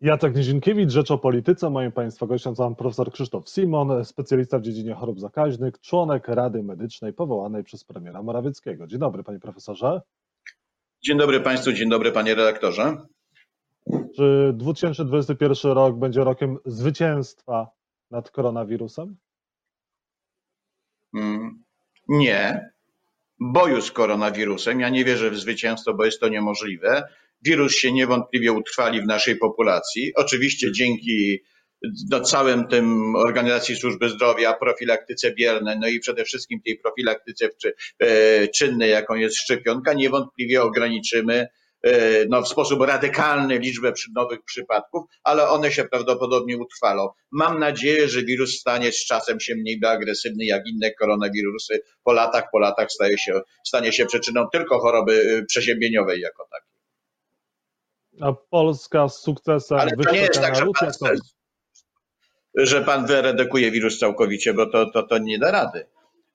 Jacek Nizinkiewicz, Rzecz o Polityce. Moim Państwa gościem jest profesor Krzysztof Simon, specjalista w dziedzinie chorób zakaźnych, członek Rady Medycznej powołanej przez premiera Morawieckiego. Dzień dobry, panie profesorze. Dzień dobry Państwu, dzień dobry panie redaktorze. Czy 2021 rok będzie rokiem zwycięstwa nad koronawirusem? Mm, nie. Boju z koronawirusem. Ja nie wierzę w zwycięstwo, bo jest to niemożliwe. Wirus się niewątpliwie utrwali w naszej populacji. Oczywiście dzięki no, całym tym organizacji służby zdrowia, profilaktyce biernej, no i przede wszystkim tej profilaktyce czy, e, czynnej, jaką jest szczepionka, niewątpliwie ograniczymy e, no, w sposób radykalny liczbę nowych przypadków, ale one się prawdopodobnie utrwalą. Mam nadzieję, że wirus stanie z czasem się mniej agresywny jak inne koronawirusy. Po latach, po latach staje się, stanie się przyczyną tylko choroby e, przeziębieniowej jako takiej. A Polska z sukcesem Ale to nie jest tak, że pan, to- że pan wyeredukuje wirus całkowicie, bo to, to, to nie da rady.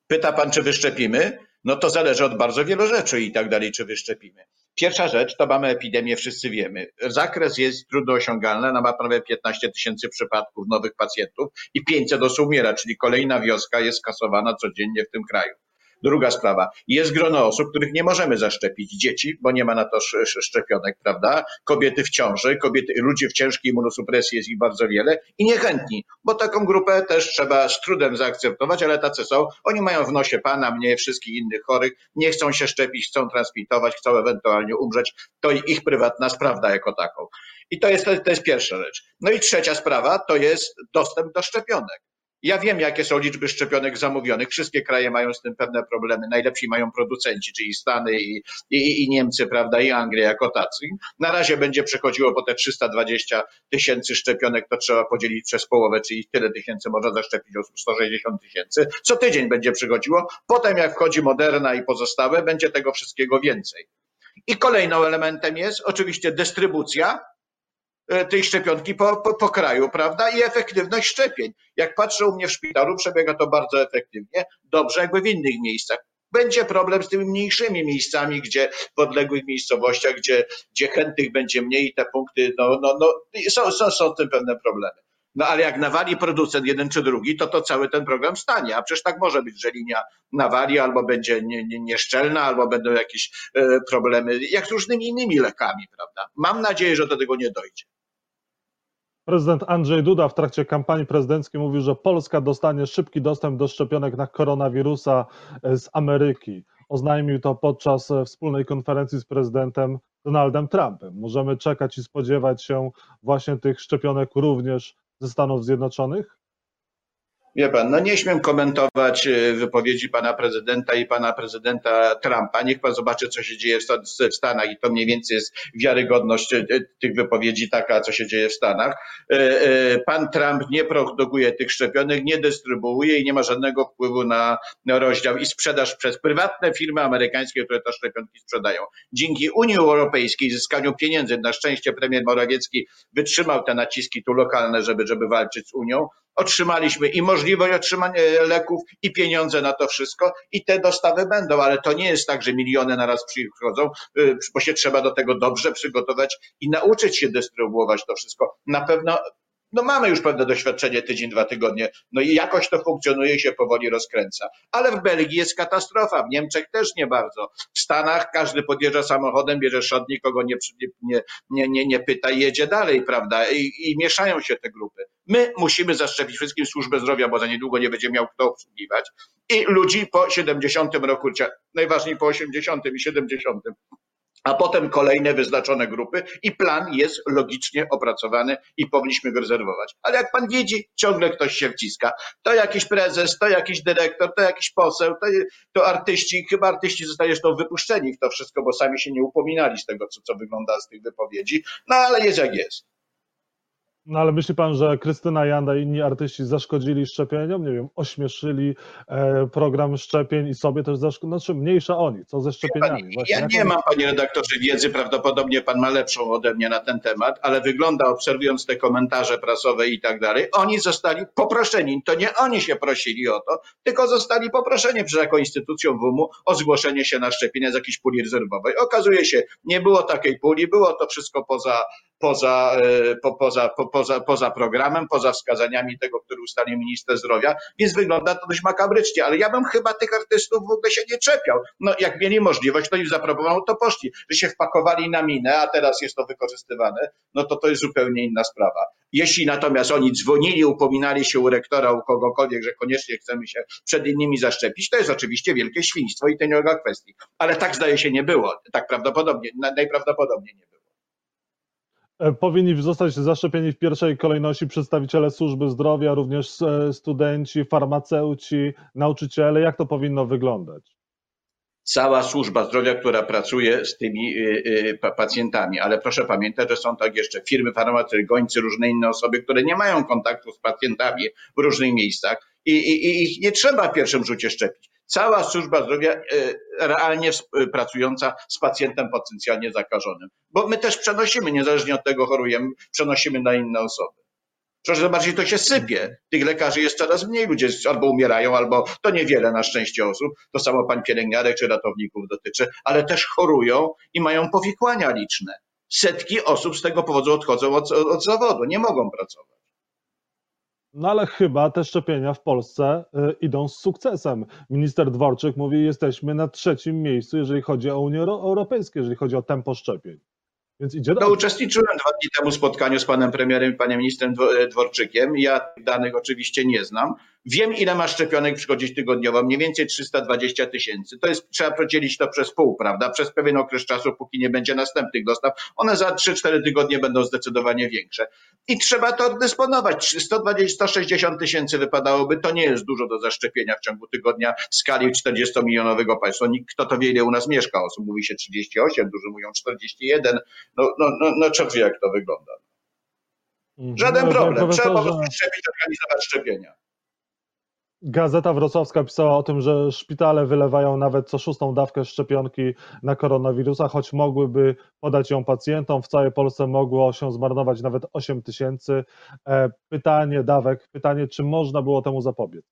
Pyta pan, czy wyszczepimy? No to zależy od bardzo wielu rzeczy i tak dalej, czy wyszczepimy. Pierwsza rzecz, to mamy epidemię, wszyscy wiemy. Zakres jest trudno osiągalny, ona ma prawie 15 tysięcy przypadków nowych pacjentów i 500 osób umiera, czyli kolejna wioska jest kasowana codziennie w tym kraju. Druga sprawa, jest grono osób, których nie możemy zaszczepić. Dzieci, bo nie ma na to sz- sz- szczepionek, prawda? Kobiety w ciąży, kobiety, ludzie w ciężkiej immunosupresji jest ich bardzo wiele i niechętni, bo taką grupę też trzeba z trudem zaakceptować, ale tacy są. Oni mają w nosie pana, mnie, wszystkich innych chorych, nie chcą się szczepić, chcą transmitować, chcą ewentualnie umrzeć. To ich prywatna sprawa jako taką. I to jest, to jest pierwsza rzecz. No i trzecia sprawa to jest dostęp do szczepionek. Ja wiem, jakie są liczby szczepionek zamówionych. Wszystkie kraje mają z tym pewne problemy. Najlepsi mają producenci, czyli Stany i, i, i Niemcy, prawda, i Anglia jako tacy. Na razie będzie przechodziło po te 320 tysięcy szczepionek, to trzeba podzielić przez połowę, czyli tyle tysięcy można zaszczepić osób, 160 tysięcy. Co tydzień będzie przychodziło. Potem jak wchodzi Moderna i pozostałe, będzie tego wszystkiego więcej. I kolejnym elementem jest oczywiście dystrybucja tej szczepionki po, po, po kraju, prawda? I efektywność szczepień. Jak patrzę u mnie w szpitalu, przebiega to bardzo efektywnie, dobrze jakby w innych miejscach. Będzie problem z tymi mniejszymi miejscami, gdzie w odległych miejscowościach, gdzie, gdzie chętnych będzie mniej te punkty, no, no, no są, są, są tym pewne problemy. No ale jak nawali producent jeden czy drugi, to to cały ten program stanie. A przecież tak może być, że linia nawali albo będzie nie, nie, nieszczelna, albo będą jakieś e, problemy, jak z różnymi innymi lekami, prawda? Mam nadzieję, że do tego nie dojdzie. Prezydent Andrzej Duda w trakcie kampanii prezydenckiej mówił, że Polska dostanie szybki dostęp do szczepionek na koronawirusa e, z Ameryki. Oznajmił to podczas e, wspólnej konferencji z prezydentem Donaldem Trumpem. Możemy czekać i spodziewać się właśnie tych szczepionek również ze Stanów Zjednoczonych? Wie pan, no nie śmiem komentować e, wypowiedzi pana prezydenta i pana prezydenta Trumpa. Niech pan zobaczy, co się dzieje w Stan- w Stanach i to mniej więcej jest wiarygodność e, e, tych wypowiedzi taka, co się dzieje w Stanach. Pan Trump nie produkuje tych szczepionek, nie dystrybuuje i nie ma żadnego wpływu na rozdział i sprzedaż przez prywatne firmy amerykańskie, które te szczepionki sprzedają. Dzięki Unii Europejskiej, zyskaniu pieniędzy, na szczęście premier Morawiecki wytrzymał te naciski tu lokalne, żeby, żeby walczyć z Unią, otrzymaliśmy i możliwość otrzymania leków, i pieniądze na to wszystko, i te dostawy będą, ale to nie jest tak, że miliony na raz przychodzą, y, bo się trzeba do tego dobrze przygotować i nauczyć się dystrybuować to wszystko. Na pewno. No mamy już pewne doświadczenie, tydzień, dwa tygodnie, no i jakoś to funkcjonuje się powoli rozkręca. Ale w Belgii jest katastrofa, w Niemczech też nie bardzo. W Stanach każdy podjeżdża samochodem, bierze szot, nikogo nie, nie, nie, nie pyta i jedzie dalej, prawda? I, I mieszają się te grupy. My musimy zaszczepić wszystkim służbę zdrowia, bo za niedługo nie będzie miał kto obsługiwać. I ludzi po 70 roku najważniej po 80 i 70. A potem kolejne wyznaczone grupy i plan jest logicznie opracowany i powinniśmy go rezerwować. Ale jak pan widzi, ciągle ktoś się wciska. To jakiś prezes, to jakiś dyrektor, to jakiś poseł, to, to artyści. Chyba artyści zostali zresztą wypuszczeni w to wszystko, bo sami się nie upominali z tego, co, co wygląda z tych wypowiedzi. No ale jest jak jest. No ale myśli pan, że Krystyna Janda i inni artyści zaszkodzili szczepieniom? Nie wiem, ośmieszyli e, program szczepień i sobie też zaszkodzili. Znaczy mniejsza oni, co ze szczepieniami? Właśnie, Ja nie oni- mam, panie redaktorze, wiedzy, prawdopodobnie pan ma lepszą ode mnie na ten temat, ale wygląda, obserwując te komentarze prasowe i tak dalej, oni zostali poproszeni. To nie oni się prosili o to, tylko zostali poproszeni przez jaką instytucją WUM-u o zgłoszenie się na szczepienia z jakiejś puli rezerwowej. Okazuje się, nie było takiej puli, było to wszystko poza, poza, e, po, poza, po, poza, poza programem, poza wskazaniami tego, który ustalił minister zdrowia, więc wygląda to dość makabrycznie, ale ja bym chyba tych artystów w ogóle się nie czepiał. No jak mieli możliwość, to im zaproponował, to poszli. Że się wpakowali na minę, a teraz jest to wykorzystywane, no to to jest zupełnie inna sprawa. Jeśli natomiast oni dzwonili, upominali się u rektora, u kogokolwiek, że koniecznie chcemy się przed innymi zaszczepić, to jest oczywiście wielkie świństwo i to nie kwestii. Ale tak zdaje się nie było. Tak prawdopodobnie, najprawdopodobniej nie było. E, powinni zostać zaszczepieni w pierwszej kolejności przedstawiciele służby zdrowia, również e, studenci, farmaceuci, nauczyciele. Jak to powinno wyglądać? Cała służba zdrowia, która pracuje z tymi y, y, pacjentami, ale proszę pamiętać, że są tak jeszcze firmy farmaceutyczne, różne inne osoby, które nie mają kontaktu z pacjentami w różnych miejscach i, i, i ich nie trzeba w pierwszym rzucie szczepić cała służba zdrowia e, realnie pracująca z pacjentem potencjalnie zakażonym. Bo my też przenosimy, niezależnie od tego chorujemy, przenosimy na inne osoby. Proszę bardziej to się sypie. Tych lekarzy jest coraz mniej, ludzie albo umierają, albo to niewiele na szczęście osób. To samo pan pielęgniarek czy ratowników dotyczy, ale też chorują i mają powikłania liczne. Setki osób z tego powodu odchodzą od, od zawodu, nie mogą pracować. No ale chyba te szczepienia w Polsce y, idą z sukcesem. Minister Dworczyk mówi, jesteśmy na trzecim miejscu, jeżeli chodzi o Unię Europejską, jeżeli chodzi o tempo szczepień. Więc idzie no, uczestniczyłem dwa dni temu w spotkaniu z panem premierem i panem ministrem Dworczykiem. Ja tych danych oczywiście nie znam. Wiem, ile ma szczepionek przychodzić tygodniowo, mniej więcej 320 tysięcy. To jest, trzeba podzielić to przez pół, prawda? Przez pewien okres czasu, póki nie będzie następnych dostaw. One za 3-4 tygodnie będą zdecydowanie większe. I trzeba to dysponować. 120, 160 tysięcy wypadałoby, to nie jest dużo do zaszczepienia w ciągu tygodnia w skali 40-milionowego państwa. Nikt, kto to wie, ile u nas mieszka osób. Mówi się 38, dużo mówią 41. No, no, no, no człowiek wie, jak to wygląda. Mhm. Żaden no, problem. Trzeba po prostu szczepić, organizować szczepienia. Gazeta Wrocławska pisała o tym, że szpitale wylewają nawet co szóstą dawkę szczepionki na koronawirusa, choć mogłyby podać ją pacjentom. W całej Polsce mogło się zmarnować nawet 8 tysięcy. E, pytanie dawek, pytanie, czy można było temu zapobiec?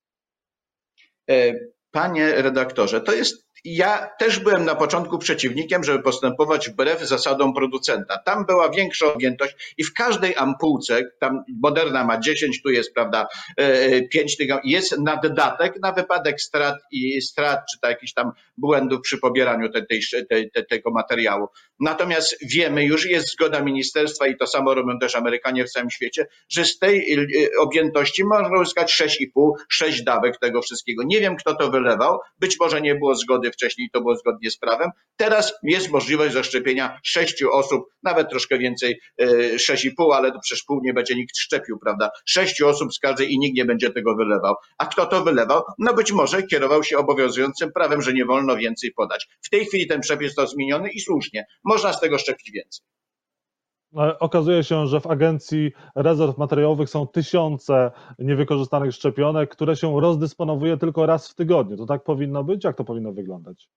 E, panie redaktorze, to jest ja też byłem na początku przeciwnikiem, żeby postępować wbrew zasadom producenta. Tam była większa objętość i w każdej ampułce, tam Moderna ma 10, tu jest, prawda, 5 e, jest naddatek na wypadek strat i strat, czy to jakichś tam błędów przy pobieraniu te, te, te, tego materiału. Natomiast wiemy już, jest zgoda ministerstwa i to samo robią też Amerykanie w całym świecie, że z tej e, objętości można uzyskać 6,5, 6 dawek tego wszystkiego. Nie wiem, kto to wylewał, być może nie było zgody wcześniej to było zgodnie z prawem. Teraz jest możliwość zaszczepienia sześciu osób, nawet troszkę więcej, e, sześć i pół, ale to przecież pół nie będzie nikt szczepił, prawda? Sześciu osób z każdej i nikt nie będzie tego wylewał. A kto to wylewał? No być może kierował się obowiązującym prawem, że nie wolno więcej podać. W tej chwili ten przepis został zmieniony i słusznie. Można z tego szczepić więcej. Okazuje się, że w Agencji Rezerw Materiałowych są tysiące niewykorzystanych szczepionek, które się rozdysponowuje tylko raz w tygodniu. To tak powinno być? Jak to powinno wyglądać?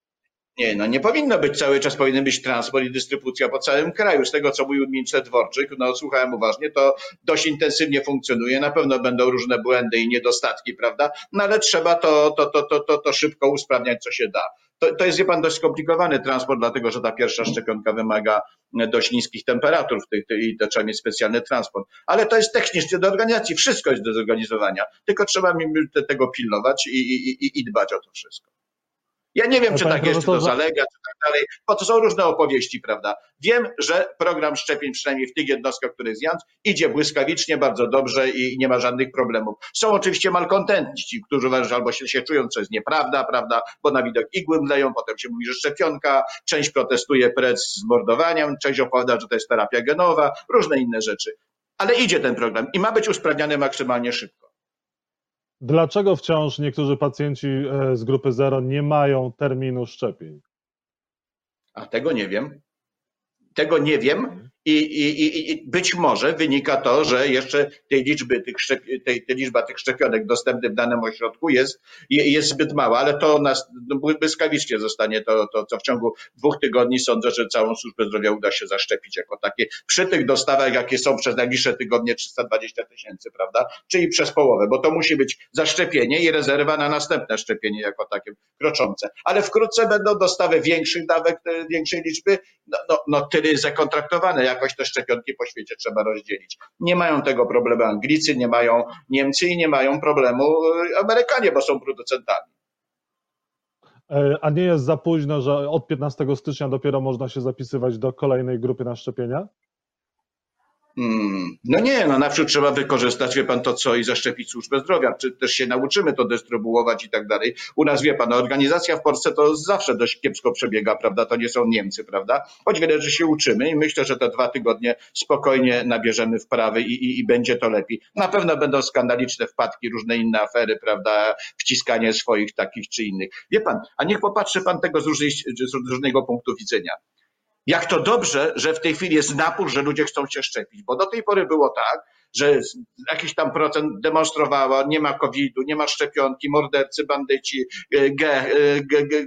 Nie, no nie powinno być cały czas, powinien być transport i dystrybucja po całym kraju. Z tego, co mówił minister Dworczyk, no słuchałem uważnie, to dość intensywnie funkcjonuje. Na pewno będą różne błędy i niedostatki, prawda? No ale trzeba to, to, to, to, to, to szybko usprawniać, co się da. To, to jest, wie pan, dość skomplikowany transport, dlatego że ta pierwsza szczepionka wymaga dość niskich temperatur i to trzeba mieć specjalny transport. Ale to jest technicznie do organizacji, wszystko jest do zorganizowania, tylko trzeba tego pilnować i, i, i dbać o to wszystko. Ja nie wiem, czy tak jest, czy to zalega, czy tak dalej, bo to są różne opowieści, prawda? Wiem, że program szczepień, przynajmniej w tych jednostkach, które jest idzie błyskawicznie, bardzo dobrze i nie ma żadnych problemów. Są oczywiście malkontentni, którzy uważają, że albo się, się czują, co jest nieprawda, prawda, bo na widok igły mleją, potem się mówi, że szczepionka, część protestuje precz z mordowaniem, część opowiada, że to jest terapia genowa, różne inne rzeczy. Ale idzie ten program i ma być usprawniany maksymalnie szybko. Dlaczego wciąż niektórzy pacjenci e, z grupy zero nie mają terminu szczepień? A tego nie wiem. Tego nie wiem. I, i, I, być może wynika to, że jeszcze tej liczby tych tej, tej liczba tych szczepionek dostępnych w danym ośrodku jest, jest zbyt mała, ale to nas no, błyskawicznie zostanie to, to, co w ciągu dwóch tygodni sądzę, że całą służbę zdrowia uda się zaszczepić jako takie. Przy tych dostawach, jakie są przez najbliższe tygodnie 320 tysięcy, prawda? Czyli przez połowę, bo to musi być zaszczepienie i rezerwa na następne szczepienie jako takie kroczące. Ale wkrótce będą dostawy większych dawek, większej liczby, no, no, no tyle zakontraktowane jakoś te szczepionki po świecie trzeba rozdzielić. Nie mają tego problemu Anglicy, nie mają Niemcy i nie mają problemu e, Amerykanie, bo są producentami. E, A nie jest za późno, że od 15 stycznia dopiero można się zapisywać do kolejnej grupy na szczepienia? Hmm. No nie, no naprzód trzeba wykorzystać, wie pan, to co i zaszczepić służbę zdrowia, czy też się nauczymy to dystrybuować i tak dalej. U nas, wie pan, organizacja w Polsce to zawsze dość kiepsko przebiega, prawda, to nie są Niemcy, prawda, choć wiele rzeczy się uczymy i myślę, że te dwa tygodnie spokojnie nabierzemy wprawy i, i, i będzie to lepiej. Na pewno będą skandaliczne wpadki, różne inne afery, prawda, wciskanie swoich takich czy innych. Wie pan, a niech popatrzy pan tego z, różnej, z różnego punktu widzenia jak to dobrze, że w tej chwili jest napór, że ludzie chcą się szczepić, bo do tej pory było tak, że jakiś tam procent demonstrowało, nie ma COVID-u, nie ma szczepionki, mordercy, bandyci, ge, ge, ge,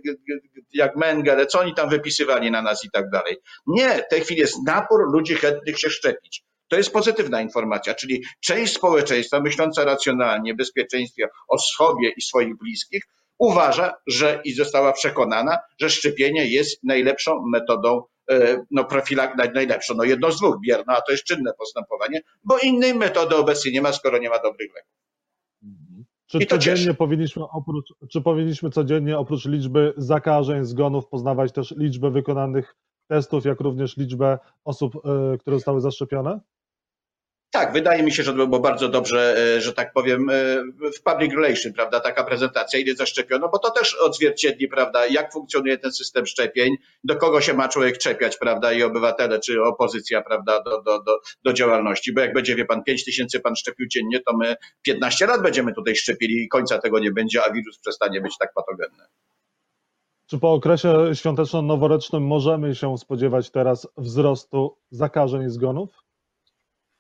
jak Mengele, co oni tam wypisywali na nas i tak dalej. Nie, w tej chwili jest napór ludzi chętnych się szczepić. To jest pozytywna informacja, czyli część społeczeństwa myśląca racjonalnie, bezpieczeństwie o sobie i swoich bliskich uważa, że i została przekonana, że szczepienie jest najlepszą metodą no profilak najlepszą, no jedno z dwóch, bierno, a to jest czynne postępowanie, bo innej metody obecnie nie ma, skoro nie ma dobrych leków. Czy I to codziennie cieszy. powinniśmy oprócz, czy powinniśmy codziennie oprócz liczby zakażeń, zgonów poznawać też liczbę wykonanych testów, jak również liczbę osób, y, które zostały zaszczepione? Tak, wydaje mi się, że to było bardzo dobrze, e, że tak powiem, e, w public relation, prawda, taka prezentacja, ile zaszczepiono, bo to też odzwierciedli, prawda, jak funkcjonuje ten system szczepień, do kogo się ma człowiek czepiać, prawda, i obywatele, czy opozycja, prawda, do, do, do, do działalności, bo jak będzie, wie pan, 5 tysięcy pan szczepił dziennie, to my 15 lat będziemy tutaj szczepili i końca tego nie będzie, a wirus przestanie być tak patogenny. Czy po okresie świąteczno-noworocznym możemy się spodziewać teraz wzrostu zakażeń i zgonów?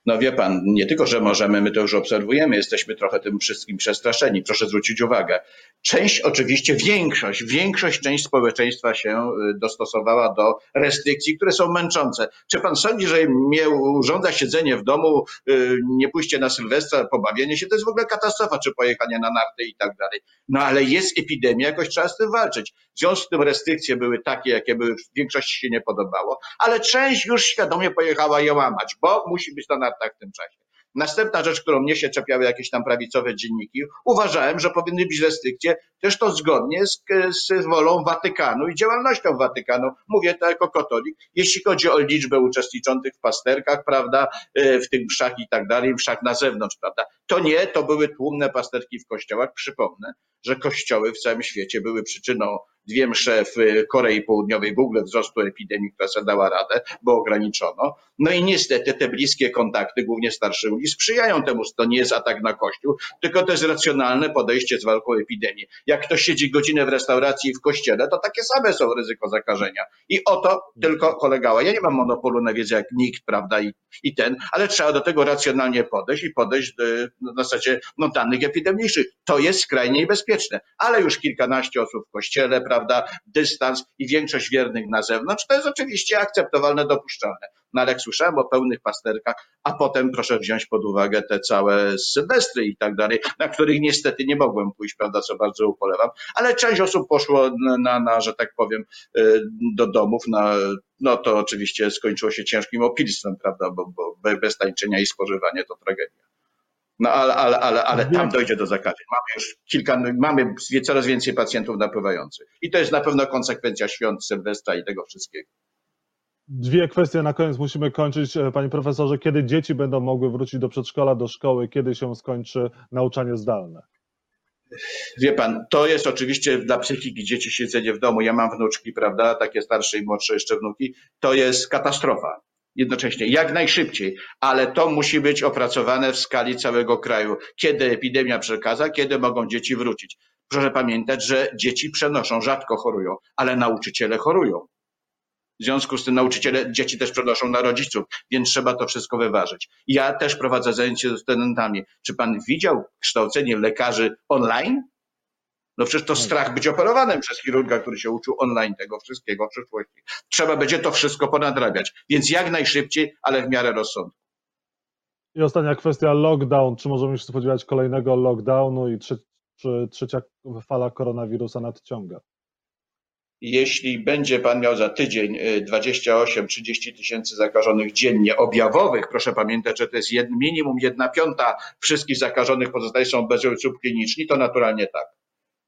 No wie pan, nie tylko, że możemy, my to już obserwujemy, jesteśmy trochę tym wszystkim przestraszeni. Proszę zwrócić uwagę. Część, oczywiście większość, większość część społeczeństwa się y, dostosowała do restrykcji, które są męczące. Czy pan sądzi, że mnie urządza siedzenie w domu, y, nie pójście na Sylwestra, pobawienie się, to jest w ogóle katastrofa, czy pojechanie na narty i tak dalej. No ale jest epidemia, jakoś trzeba z tym walczyć. W związku z tym restrykcje były takie, jakie były, w większości się nie podobało, ale część już świadomie pojechała je łamać, bo musi być na nartach w tym czasie. Następna rzecz, którą mnie się czepiały jakieś tam prawicowe dzienniki, uważałem, że powinny być restrykcje, też to zgodnie z, z wolą Watykanu i działalnością Watykanu. Mówię to jako katolik, jeśli chodzi o liczbę uczestniczących w pasterkach, prawda, e, w tym mszach i tak dalej, mszach na zewnątrz, prawda. To nie, to były tłumne pasterki w kościołach. Przypomnę, że kościoły w całym świecie były przyczyną dwie msze w Korei Południowej, w ogóle wzrostu epidemii, która sobie dała radę, bo ograniczono. No i niestety te bliskie kontakty, głównie starszych ludzi, sprzyjają temu. To nie jest atak na Kościół, tylko to jest racjonalne podejście z walką epidemii. Jak ktoś siedzi godzinę w restauracji i w kościele, to takie same są ryzyko zakażenia. I o to tylko polegało. Ja nie mam monopolu na wiedzę jak nikt, prawda, i, i ten, ale trzeba do tego racjonalnie podejść i podejść do, na zasadzie no, danych epidemicznych. To jest skrajnie niebezpieczne, ale już kilkanaście osób w kościele, prawda, dystans i większość wiernych na zewnątrz, to jest oczywiście akceptowalne, dopuszczalne. No ale jak słyszałem o pełnych pasterkach, a potem proszę wziąć pod uwagę te całe sylwestry i tak dalej, na których niestety nie mogłem pójść, prawda, co bardzo upolewam, ale część osób poszło na, na, na że tak powiem, y, do domów, na, no to oczywiście skończyło się ciężkim opilstwem, prawda, bo, bo bez tańczenia i spożywania to tragedia. No ale, ale, ale, ale tam dojdzie do zakażeń. Mamy już kilka, mamy coraz więcej pacjentów napływających. I to jest na pewno konsekwencja świąt Sylwestra i tego wszystkiego. Dwie kwestie na koniec musimy kończyć. E, Panie profesorze, kiedy dzieci będą mogły wrócić do przedszkola, do szkoły, kiedy się skończy nauczanie zdalne? Wie pan, to jest oczywiście dla psychiki dzieci siedzenie w domu. Ja mam wnuczki, prawda, takie starsze i młodsze jeszcze wnuki. To jest katastrofa. Jednocześnie, jak najszybciej, ale to musi być opracowane w skali całego kraju. Kiedy epidemia przekaza, kiedy mogą dzieci wrócić. Proszę pamiętać, że dzieci przenoszą, rzadko chorują, ale nauczyciele chorują. W związku z tym nauczyciele, dzieci też przenoszą na rodziców, więc trzeba to wszystko wyważyć. Ja też prowadzę zajęcia ze studentami. Czy pan widział kształcenie lekarzy online? No przecież to strach być operowanym przez chirurga, który się uczył online tego wszystkiego w przyszłości. Trzeba będzie to wszystko ponadrabiać. Więc jak najszybciej, ale w miarę rozsądku. I ostatnia kwestia, lockdown. Czy możemy się spodziewać kolejnego lockdownu i czy trzecia fala koronawirusa nadciąga? jeśli będzie pan miał za tydzień y, 28-30 tysięcy zakażonych dziennie objawowych, proszę pamiętać, że to jest minimum jedna piąta wszystkich zakażonych pozostali są bez subkliniczni, kliniczni, to naturalnie tak.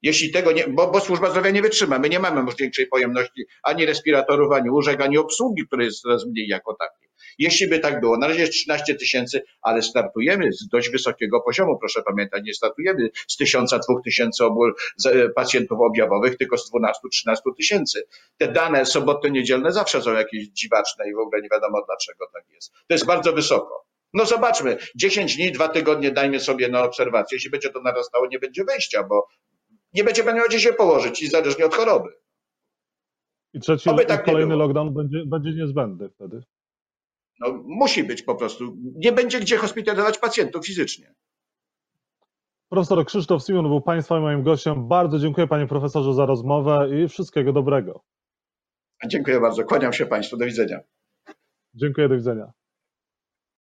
Jeśli tego nie, bo, bo służba zdrowia nie wytrzyma, my nie mamy już większej pojemności ani respiratorów, ani łóżek, ani obsługi, której jest coraz mniej jako takiej. Jeśli by tak było, na razie jest 13 tysięcy, ale startujemy z dość wysokiego poziomu, proszę pamiętać, nie startujemy z tysiąca, dwóch tysięcy e, pacjentów objawowych, tylko z 12-13 tysięcy. Te dane sobotnie, niedzielne zawsze są jakieś dziwaczne i w ogóle nie wiadomo dlaczego tak jest. To jest bardzo wysoko. No zobaczmy, 10 dni, dwa tygodnie dajmy sobie na obserwację. Jeśli będzie to narastało, nie będzie wejścia, bo nie będzie miał gdzie się położyć, niezależnie od choroby. I trzeci Oby tak kolejny lockdown będzie, będzie niezbędny wtedy. No, musi być po prostu. Nie będzie gdzie hospitalizować pacjentów fizycznie. Profesor Krzysztof Simon był Państwa i moim gościem. Bardzo dziękuję Panie Profesorze za rozmowę i wszystkiego dobrego. Dziękuję bardzo. Kłaniam się Państwu. Do widzenia. Dziękuję, do widzenia.